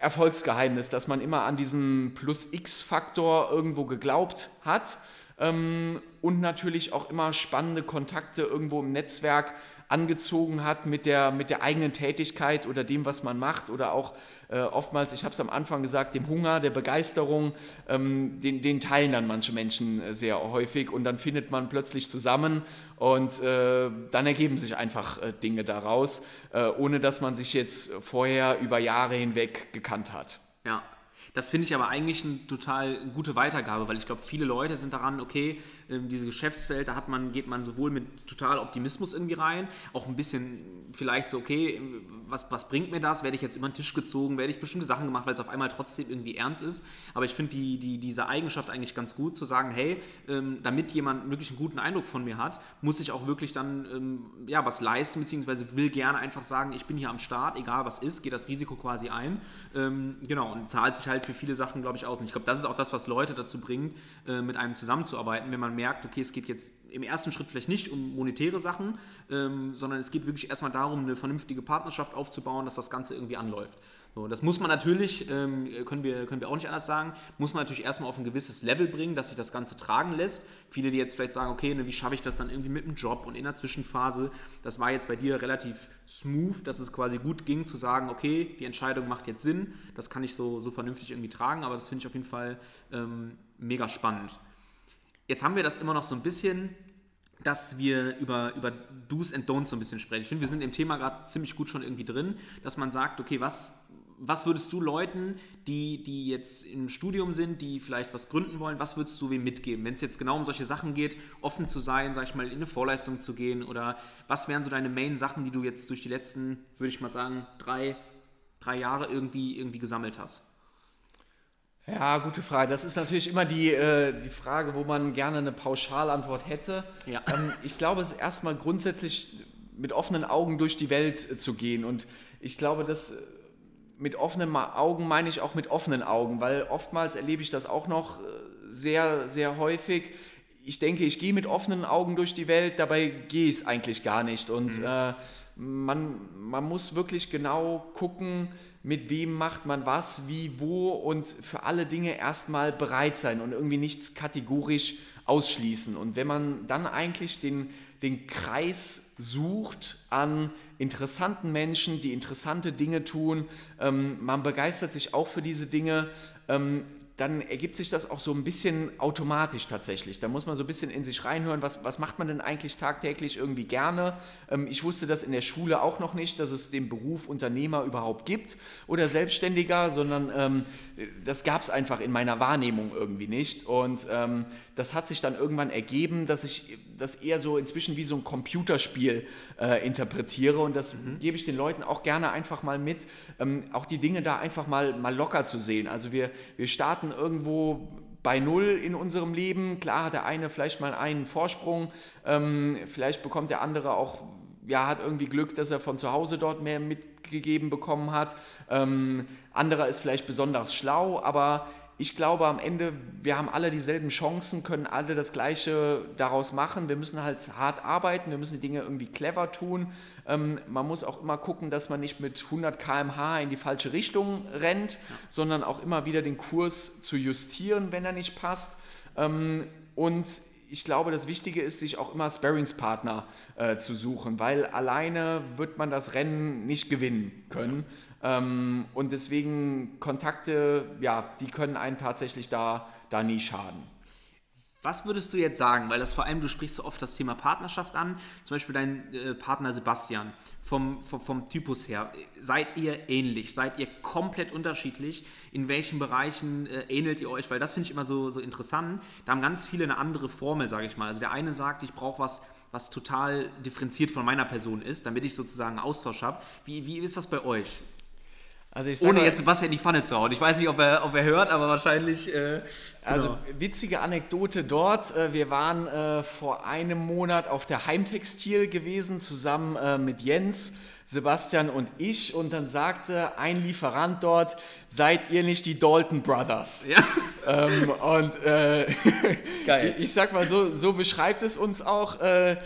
Erfolgsgeheimnis, dass man immer an diesen Plus-X-Faktor irgendwo geglaubt hat ähm, und natürlich auch immer spannende Kontakte irgendwo im Netzwerk angezogen hat mit der, mit der eigenen Tätigkeit oder dem, was man macht oder auch äh, oftmals, ich habe es am Anfang gesagt, dem Hunger, der Begeisterung, ähm, den, den, teilen dann manche Menschen äh, sehr häufig und dann findet man plötzlich zusammen und äh, dann ergeben sich einfach äh, Dinge daraus, äh, ohne dass man sich jetzt vorher über Jahre hinweg gekannt hat. Ja, das finde ich aber eigentlich eine total gute Weitergabe, weil ich glaube, viele Leute sind daran, okay, ähm, diese Geschäftswelt, da hat man, geht man sowohl mit total Optimismus irgendwie rein, auch ein bisschen vielleicht so, okay, was, was bringt mir das? Werde ich jetzt über den Tisch gezogen? Werde ich bestimmte Sachen gemacht, weil es auf einmal trotzdem irgendwie ernst ist? Aber ich finde die, die, diese Eigenschaft eigentlich ganz gut, zu sagen, hey, ähm, damit jemand wirklich einen guten Eindruck von mir hat, muss ich auch wirklich dann ähm, ja, was leisten, beziehungsweise will gerne einfach sagen, ich bin hier am Start, egal was ist, gehe das Risiko quasi ein. Genau, und zahlt sich halt für viele Sachen, glaube ich, aus. Und ich glaube, das ist auch das, was Leute dazu bringt, äh, mit einem zusammenzuarbeiten, wenn man merkt, okay, es geht jetzt im ersten Schritt vielleicht nicht um monetäre Sachen, ähm, sondern es geht wirklich erstmal darum, eine vernünftige Partnerschaft aufzubauen, dass das Ganze irgendwie anläuft. So, das muss man natürlich, ähm, können, wir, können wir auch nicht anders sagen, muss man natürlich erstmal auf ein gewisses Level bringen, dass sich das Ganze tragen lässt. Viele, die jetzt vielleicht sagen, okay, ne, wie schaffe ich das dann irgendwie mit dem Job und in der Zwischenphase, das war jetzt bei dir relativ smooth, dass es quasi gut ging zu sagen, okay, die Entscheidung macht jetzt Sinn, das kann ich so, so vernünftig irgendwie tragen, aber das finde ich auf jeden Fall ähm, mega spannend. Jetzt haben wir das immer noch so ein bisschen dass wir über, über Do's and Don'ts so ein bisschen sprechen. Ich finde, wir sind im Thema gerade ziemlich gut schon irgendwie drin, dass man sagt, okay, was, was würdest du Leuten, die, die jetzt im Studium sind, die vielleicht was gründen wollen, was würdest du wem mitgeben? Wenn es jetzt genau um solche Sachen geht, offen zu sein, sag ich mal, in eine Vorleistung zu gehen oder was wären so deine Main-Sachen, die du jetzt durch die letzten, würde ich mal sagen, drei, drei Jahre irgendwie, irgendwie gesammelt hast? Ja, gute Frage. Das ist natürlich immer die, äh, die Frage, wo man gerne eine Pauschalantwort hätte. Ja. Ähm, ich glaube, es ist erstmal grundsätzlich mit offenen Augen durch die Welt äh, zu gehen. Und ich glaube, dass äh, mit offenen Augen meine ich auch mit offenen Augen, weil oftmals erlebe ich das auch noch äh, sehr, sehr häufig. Ich denke, ich gehe mit offenen Augen durch die Welt, dabei gehe ich es eigentlich gar nicht. Und mhm. äh, man, man muss wirklich genau gucken, mit wem macht man was, wie, wo und für alle Dinge erstmal bereit sein und irgendwie nichts kategorisch ausschließen. Und wenn man dann eigentlich den, den Kreis sucht an interessanten Menschen, die interessante Dinge tun, ähm, man begeistert sich auch für diese Dinge, ähm, dann ergibt sich das auch so ein bisschen automatisch tatsächlich. Da muss man so ein bisschen in sich reinhören, was, was macht man denn eigentlich tagtäglich irgendwie gerne. Ähm, ich wusste das in der Schule auch noch nicht, dass es den Beruf Unternehmer überhaupt gibt oder Selbstständiger, sondern ähm, das gab es einfach in meiner Wahrnehmung irgendwie nicht. Und ähm, das hat sich dann irgendwann ergeben, dass ich das eher so inzwischen wie so ein Computerspiel äh, interpretiere und das mhm. gebe ich den Leuten auch gerne einfach mal mit, ähm, auch die Dinge da einfach mal, mal locker zu sehen. Also wir, wir starten irgendwo bei Null in unserem Leben. Klar hat der eine vielleicht mal einen Vorsprung, ähm, vielleicht bekommt der andere auch, ja, hat irgendwie Glück, dass er von zu Hause dort mehr mitgegeben bekommen hat. Ähm, anderer ist vielleicht besonders schlau, aber ich glaube am Ende, wir haben alle dieselben Chancen, können alle das Gleiche daraus machen. Wir müssen halt hart arbeiten, wir müssen die Dinge irgendwie clever tun. Ähm, man muss auch immer gucken, dass man nicht mit 100 km/h in die falsche Richtung rennt, ja. sondern auch immer wieder den Kurs zu justieren, wenn er nicht passt. Ähm, und ich glaube, das Wichtige ist, sich auch immer Sparringspartner äh, zu suchen, weil alleine wird man das Rennen nicht gewinnen können. Ähm, und deswegen Kontakte, ja, die können einen tatsächlich da, da nie schaden. Was würdest du jetzt sagen, weil das vor allem, du sprichst so oft das Thema Partnerschaft an, zum Beispiel dein äh, Partner Sebastian, vom, vom, vom, Typus her, seid ihr ähnlich, seid ihr komplett unterschiedlich, in welchen Bereichen äh, ähnelt ihr euch, weil das finde ich immer so, so interessant, da haben ganz viele eine andere Formel, sage ich mal, also der eine sagt, ich brauche was, was total differenziert von meiner Person ist, damit ich sozusagen einen Austausch habe. Wie, wie ist das bei euch? Also Ohne jetzt Sebastian in die Pfanne zu hauen. Ich weiß nicht, ob er, ob er hört, aber wahrscheinlich. Äh, also genau. witzige Anekdote dort. Äh, wir waren äh, vor einem Monat auf der Heimtextil gewesen, zusammen äh, mit Jens, Sebastian und ich. Und dann sagte ein Lieferant dort, seid ihr nicht die Dalton Brothers? Ja. Ähm, und äh, Geil. ich sag mal so, so beschreibt es uns auch. Äh,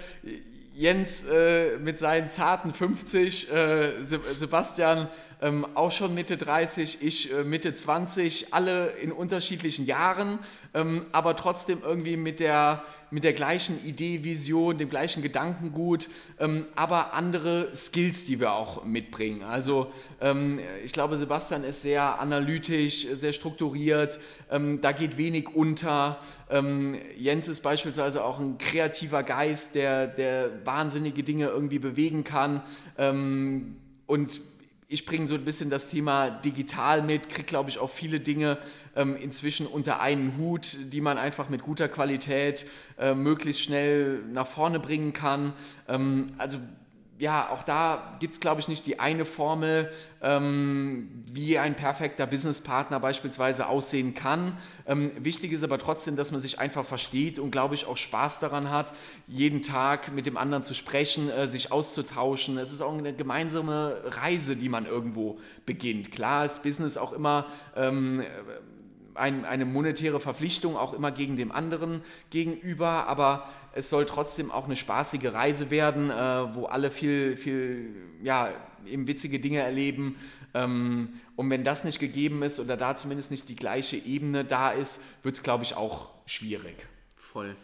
Jens äh, mit seinen zarten 50, äh, Sebastian ähm, auch schon Mitte 30, ich äh, Mitte 20, alle in unterschiedlichen Jahren, ähm, aber trotzdem irgendwie mit der, mit der gleichen Idee, Vision, dem gleichen Gedankengut, ähm, aber andere Skills, die wir auch mitbringen. Also ähm, ich glaube, Sebastian ist sehr analytisch, sehr strukturiert, ähm, da geht wenig unter. Ähm, Jens ist beispielsweise auch ein kreativer Geist, der, der wahnsinnige Dinge irgendwie bewegen kann. und ich bringe so ein bisschen das Thema digital mit, kriege, glaube ich, auch viele Dinge ähm, inzwischen unter einen Hut, die man einfach mit guter Qualität äh, möglichst schnell nach vorne bringen kann. Ähm, also ja, auch da gibt es, glaube ich, nicht die eine Formel, ähm, wie ein perfekter Businesspartner beispielsweise aussehen kann. Ähm, wichtig ist aber trotzdem, dass man sich einfach versteht und, glaube ich, auch Spaß daran hat, jeden Tag mit dem anderen zu sprechen, äh, sich auszutauschen. Es ist auch eine gemeinsame Reise, die man irgendwo beginnt. Klar ist Business auch immer... Ähm, ein, eine monetäre Verpflichtung auch immer gegen dem anderen gegenüber, aber es soll trotzdem auch eine spaßige Reise werden, äh, wo alle viel, viel, ja, eben witzige Dinge erleben. Ähm, und wenn das nicht gegeben ist oder da zumindest nicht die gleiche Ebene da ist, wird es, glaube ich, auch schwierig. Voll.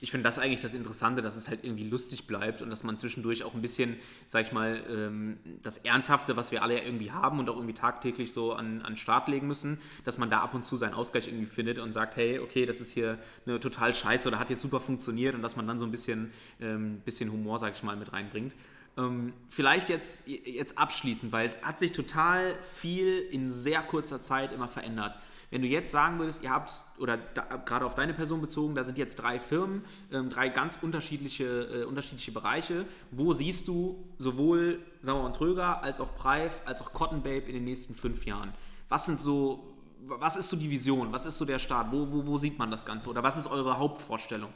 Ich finde das eigentlich das Interessante, dass es halt irgendwie lustig bleibt und dass man zwischendurch auch ein bisschen, sag ich mal, ähm, das Ernsthafte, was wir alle ja irgendwie haben und auch irgendwie tagtäglich so an, an Start legen müssen, dass man da ab und zu seinen Ausgleich irgendwie findet und sagt, hey, okay, das ist hier eine total scheiße oder hat jetzt super funktioniert und dass man dann so ein bisschen, ähm, bisschen Humor, sag ich mal, mit reinbringt. Ähm, vielleicht jetzt, jetzt abschließend, weil es hat sich total viel in sehr kurzer Zeit immer verändert. Wenn du jetzt sagen würdest, ihr habt, oder da, gerade auf deine Person bezogen, da sind jetzt drei Firmen, ähm, drei ganz unterschiedliche, äh, unterschiedliche Bereiche, wo siehst du sowohl Sauer und Tröger als auch Preif, als auch Cotton Babe in den nächsten fünf Jahren? Was sind so, was ist so die Vision? Was ist so der Start? Wo, wo, wo sieht man das Ganze? Oder was ist eure Hauptvorstellung?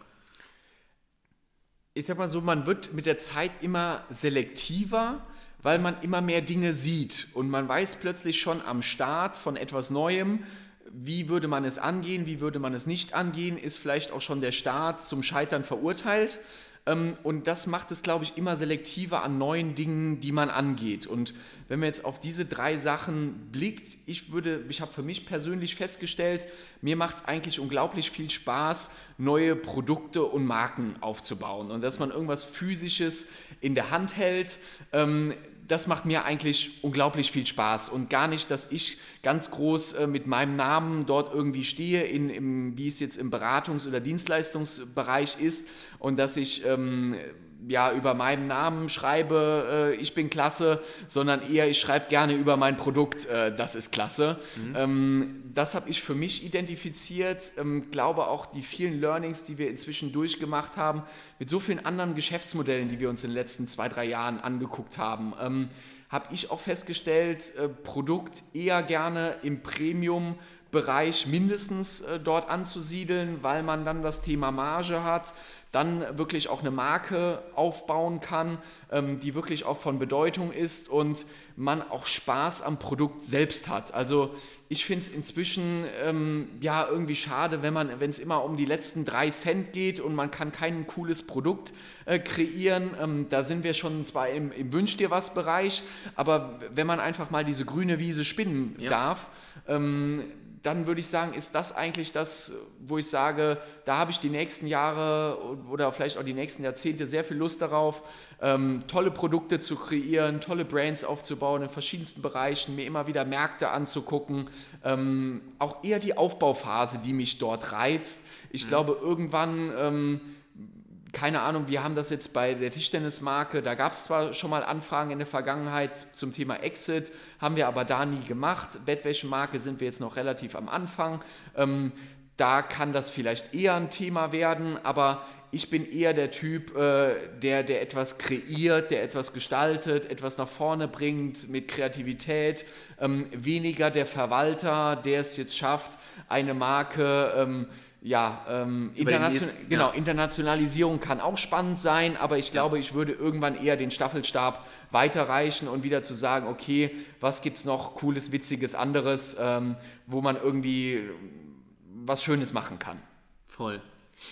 Ich sag mal so, man wird mit der Zeit immer selektiver weil man immer mehr Dinge sieht und man weiß plötzlich schon am Start von etwas Neuem, wie würde man es angehen, wie würde man es nicht angehen, ist vielleicht auch schon der Staat zum Scheitern verurteilt. Ähm, und das macht es, glaube ich, immer selektiver an neuen Dingen, die man angeht. Und wenn man jetzt auf diese drei Sachen blickt, ich würde, ich habe für mich persönlich festgestellt, mir macht es eigentlich unglaublich viel Spaß, neue Produkte und Marken aufzubauen. Und dass man irgendwas Physisches in der Hand hält, ähm, das macht mir eigentlich unglaublich viel Spaß. Und gar nicht, dass ich ganz groß äh, mit meinem Namen dort irgendwie stehe, in, im, wie es jetzt im Beratungs- oder Dienstleistungsbereich ist und dass ich ähm, ja, über meinen Namen schreibe, äh, ich bin klasse, sondern eher, ich schreibe gerne über mein Produkt, äh, das ist klasse. Mhm. Ähm, das habe ich für mich identifiziert, ähm, glaube auch die vielen Learnings, die wir inzwischen durchgemacht haben, mit so vielen anderen Geschäftsmodellen, die wir uns in den letzten zwei, drei Jahren angeguckt haben. Ähm, habe ich auch festgestellt, äh, Produkt eher gerne im Premium Bereich mindestens äh, dort anzusiedeln, weil man dann das Thema Marge hat, dann wirklich auch eine Marke aufbauen kann, ähm, die wirklich auch von Bedeutung ist und man auch Spaß am Produkt selbst hat. Also ich finde es inzwischen ähm, ja irgendwie schade, wenn man, wenn es immer um die letzten drei Cent geht und man kann kein cooles Produkt äh, kreieren. Ähm, da sind wir schon zwar im, im Wünsch dir was Bereich, aber wenn man einfach mal diese grüne Wiese spinnen ja. darf, ähm, dann würde ich sagen, ist das eigentlich das, wo ich sage, da habe ich die nächsten Jahre oder vielleicht auch die nächsten Jahrzehnte sehr viel Lust darauf, ähm, tolle Produkte zu kreieren, tolle Brands aufzubauen in verschiedensten Bereichen, mir immer wieder Märkte anzugucken. Ähm, auch eher die Aufbauphase, die mich dort reizt. Ich mhm. glaube, irgendwann... Keine Ahnung, wir haben das jetzt bei der Tischtennismarke, da gab es zwar schon mal Anfragen in der Vergangenheit zum Thema Exit, haben wir aber da nie gemacht. Bettwäschemarke sind wir jetzt noch relativ am Anfang. Ähm, da kann das vielleicht eher ein Thema werden, aber ich bin eher der Typ, äh, der, der etwas kreiert, der etwas gestaltet, etwas nach vorne bringt mit Kreativität, ähm, weniger der Verwalter, der es jetzt schafft, eine Marke ähm, ja, ähm, internation nächsten, genau, ja. Internationalisierung kann auch spannend sein, aber ich glaube, ja. ich würde irgendwann eher den Staffelstab weiterreichen und wieder zu sagen, okay, was gibt es noch cooles, witziges, anderes, ähm, wo man irgendwie was Schönes machen kann. Voll.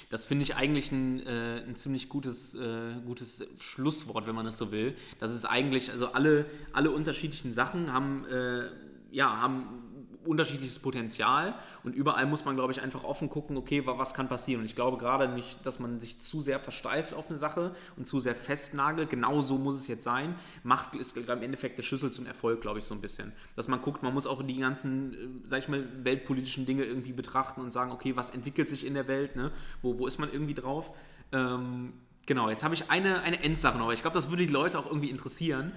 Das finde ich eigentlich ein, äh, ein ziemlich gutes, äh, gutes Schlusswort, wenn man das so will. Das ist eigentlich, also alle, alle unterschiedlichen Sachen haben, äh, ja, haben unterschiedliches Potenzial und überall muss man, glaube ich, einfach offen gucken, okay, was kann passieren. Und ich glaube gerade nicht, dass man sich zu sehr versteift auf eine Sache und zu sehr festnagelt. Genau so muss es jetzt sein. Macht ist im Endeffekt der Schlüssel zum Erfolg, glaube ich, so ein bisschen. Dass man guckt, man muss auch die ganzen, äh, sag ich mal, weltpolitischen Dinge irgendwie betrachten und sagen, okay, was entwickelt sich in der Welt, ne? wo, wo ist man irgendwie drauf? Ähm, genau, jetzt habe ich eine, eine Endsache noch. Ich glaube, das würde die Leute auch irgendwie interessieren.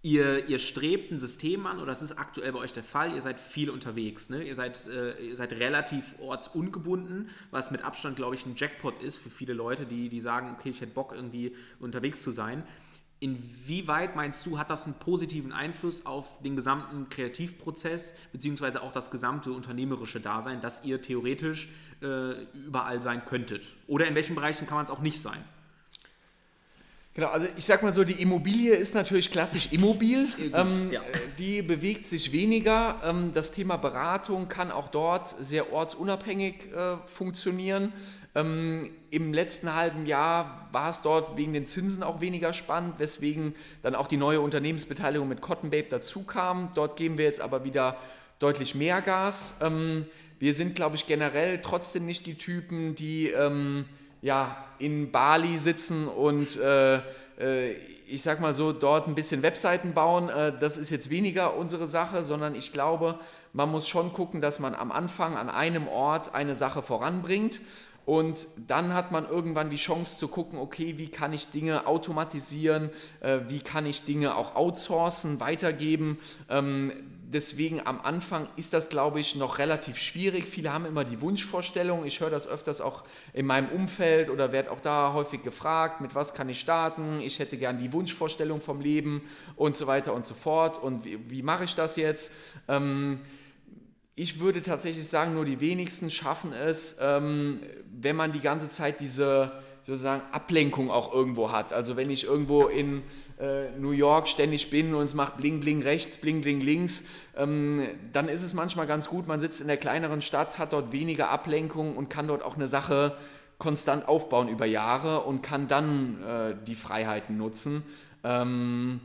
Ihr, ihr, strebt ein System an, oder das ist aktuell bei euch der Fall, ihr seid viel unterwegs. Ne? Ihr, seid, äh, ihr seid relativ ortsungebunden, was mit Abstand, glaube ich, ein Jackpot ist für viele Leute, die, die sagen, okay, ich hätte Bock, irgendwie unterwegs zu sein. Inwieweit meinst du, hat das einen positiven Einfluss auf den gesamten Kreativprozess, beziehungsweise auch das gesamte unternehmerische Dasein, dass ihr theoretisch äh, überall sein könntet? Oder in welchen Bereichen kann man es auch nicht sein? Genau, also ich sag mal so, die Immobilie ist natürlich klassisch immobil. ähm, ja. Die bewegt sich weniger. Ähm, das Thema Beratung kann auch dort sehr ortsunabhängig äh, funktionieren. Ähm, Im letzten halben Jahr war es dort wegen den Zinsen auch weniger spannend, weswegen dann auch die neue Unternehmensbeteiligung mit Cotton Babe dazu kam. Dort geben wir jetzt aber wieder deutlich mehr Gas. Ähm, wir sind, glaube ich, generell trotzdem nicht die Typen, die ähm, ja, in Bali sitzen und äh, äh, ich sag mal so, dort ein bisschen Webseiten bauen. Äh, das ist jetzt weniger unsere Sache, sondern ich glaube, man muss schon gucken, dass man am Anfang an einem Ort eine Sache voranbringt. Und dann hat man irgendwann die Chance zu gucken, okay, wie kann ich Dinge automatisieren, äh, wie kann ich Dinge auch outsourcen, weitergeben. Deswegen am Anfang ist das, glaube ich, noch relativ schwierig. Viele haben immer die Wunschvorstellung. Ich höre das öfters auch in meinem Umfeld oder werde auch da häufig gefragt, mit was kann ich starten? Ich hätte gern die Wunschvorstellung vom Leben und so weiter und so fort. Und wie, wie mache ich das jetzt? Ähm, ich würde tatsächlich sagen, nur die wenigsten schaffen es, ähm, wenn man die ganze Zeit diese sozusagen Ablenkung auch irgendwo hat. Also wenn ich irgendwo in äh, New York ständig bin und es macht Bling Bling rechts, Bling Bling links, ähm, dann ist es manchmal ganz gut, man sitzt in der kleineren Stadt, hat dort weniger Ablenkung und kann dort auch eine Sache konstant aufbauen über Jahre und kann dann äh, die Freiheiten nutzen. Ähm,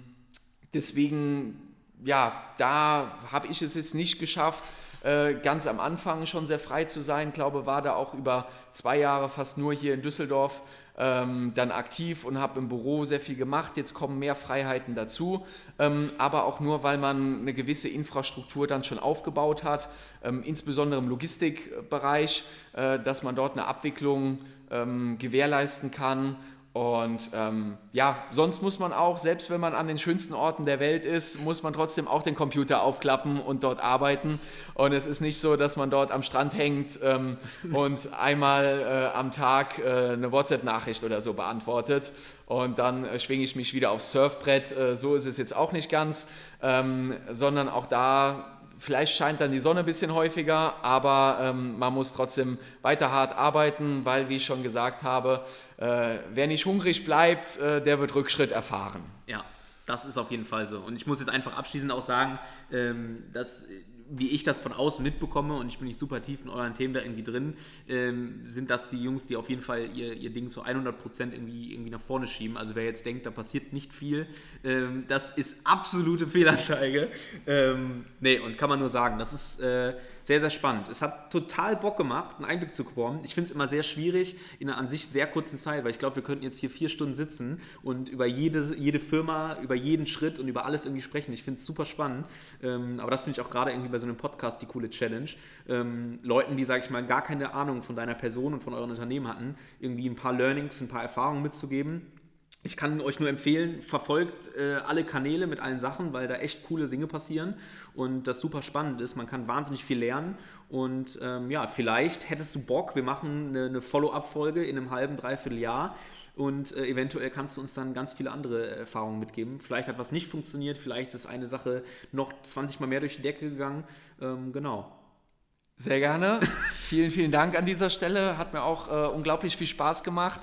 deswegen, ja, da habe ich es jetzt nicht geschafft, äh, ganz am Anfang schon sehr frei zu sein. Ich glaube, war da auch über zwei Jahre fast nur hier in Düsseldorf ähm, dann aktiv und habe im Büro sehr viel gemacht. Jetzt kommen mehr Freiheiten dazu, ähm, aber auch nur, weil man eine gewisse Infrastruktur dann schon aufgebaut hat, ähm, insbesondere im Logistikbereich, äh, dass man dort eine Abwicklung ähm, gewährleisten kann und ähm, ja, sonst muss man auch, selbst wenn man an den schönsten Orten der Welt ist, muss man trotzdem auch den Computer aufklappen und dort arbeiten. Und es ist nicht so, dass man dort am Strand hängt ähm, und einmal äh, am Tag äh, eine WhatsApp-Nachricht oder so beantwortet. Und dann äh, schwinge ich mich wieder aufs Surfbrett. Äh, so ist es jetzt auch nicht ganz, ähm, sondern auch da Vielleicht scheint dann die Sonne ein bisschen häufiger, aber ähm, man muss trotzdem weiter hart arbeiten, weil, wie ich schon gesagt habe, äh, wer nicht hungrig bleibt, äh, der wird Rückschritt erfahren. Ja, das ist auf jeden Fall so. Und ich muss jetzt einfach abschließend auch sagen, ähm, dass wie ich das von außen mitbekomme, und ich bin nicht super tief in euren Themen da irgendwie drin, ähm, sind das die Jungs, die auf jeden Fall ihr, ihr Ding zu 100% irgendwie, irgendwie nach vorne schieben. Also wer jetzt denkt, da passiert nicht viel, ähm, das ist absolute Fehlanzeige. Ähm, nee, und kann man nur sagen, das ist... Äh, sehr, sehr spannend. Es hat total Bock gemacht, einen Einblick zu bekommen. Ich finde es immer sehr schwierig in einer an sich sehr kurzen Zeit, weil ich glaube, wir könnten jetzt hier vier Stunden sitzen und über jede, jede Firma, über jeden Schritt und über alles irgendwie sprechen. Ich finde es super spannend. Ähm, aber das finde ich auch gerade irgendwie bei so einem Podcast die coole Challenge. Ähm, Leuten, die, sage ich mal, gar keine Ahnung von deiner Person und von euren Unternehmen hatten, irgendwie ein paar Learnings, ein paar Erfahrungen mitzugeben ich kann euch nur empfehlen, verfolgt äh, alle Kanäle mit allen Sachen, weil da echt coole Dinge passieren und das super spannend ist. Man kann wahnsinnig viel lernen und ähm, ja, vielleicht hättest du Bock, wir machen eine, eine Follow-up-Folge in einem halben, dreiviertel Jahr und äh, eventuell kannst du uns dann ganz viele andere Erfahrungen mitgeben. Vielleicht hat was nicht funktioniert, vielleicht ist eine Sache noch 20 Mal mehr durch die Decke gegangen. Ähm, genau. Sehr gerne. vielen, vielen Dank an dieser Stelle. Hat mir auch äh, unglaublich viel Spaß gemacht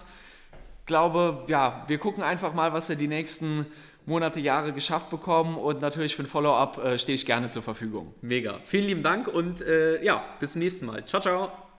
glaube, ja, wir gucken einfach mal, was wir die nächsten Monate, Jahre geschafft bekommen und natürlich für ein Follow-up äh, stehe ich gerne zur Verfügung. Mega. Vielen lieben Dank und äh, ja, bis zum nächsten Mal. Ciao, ciao.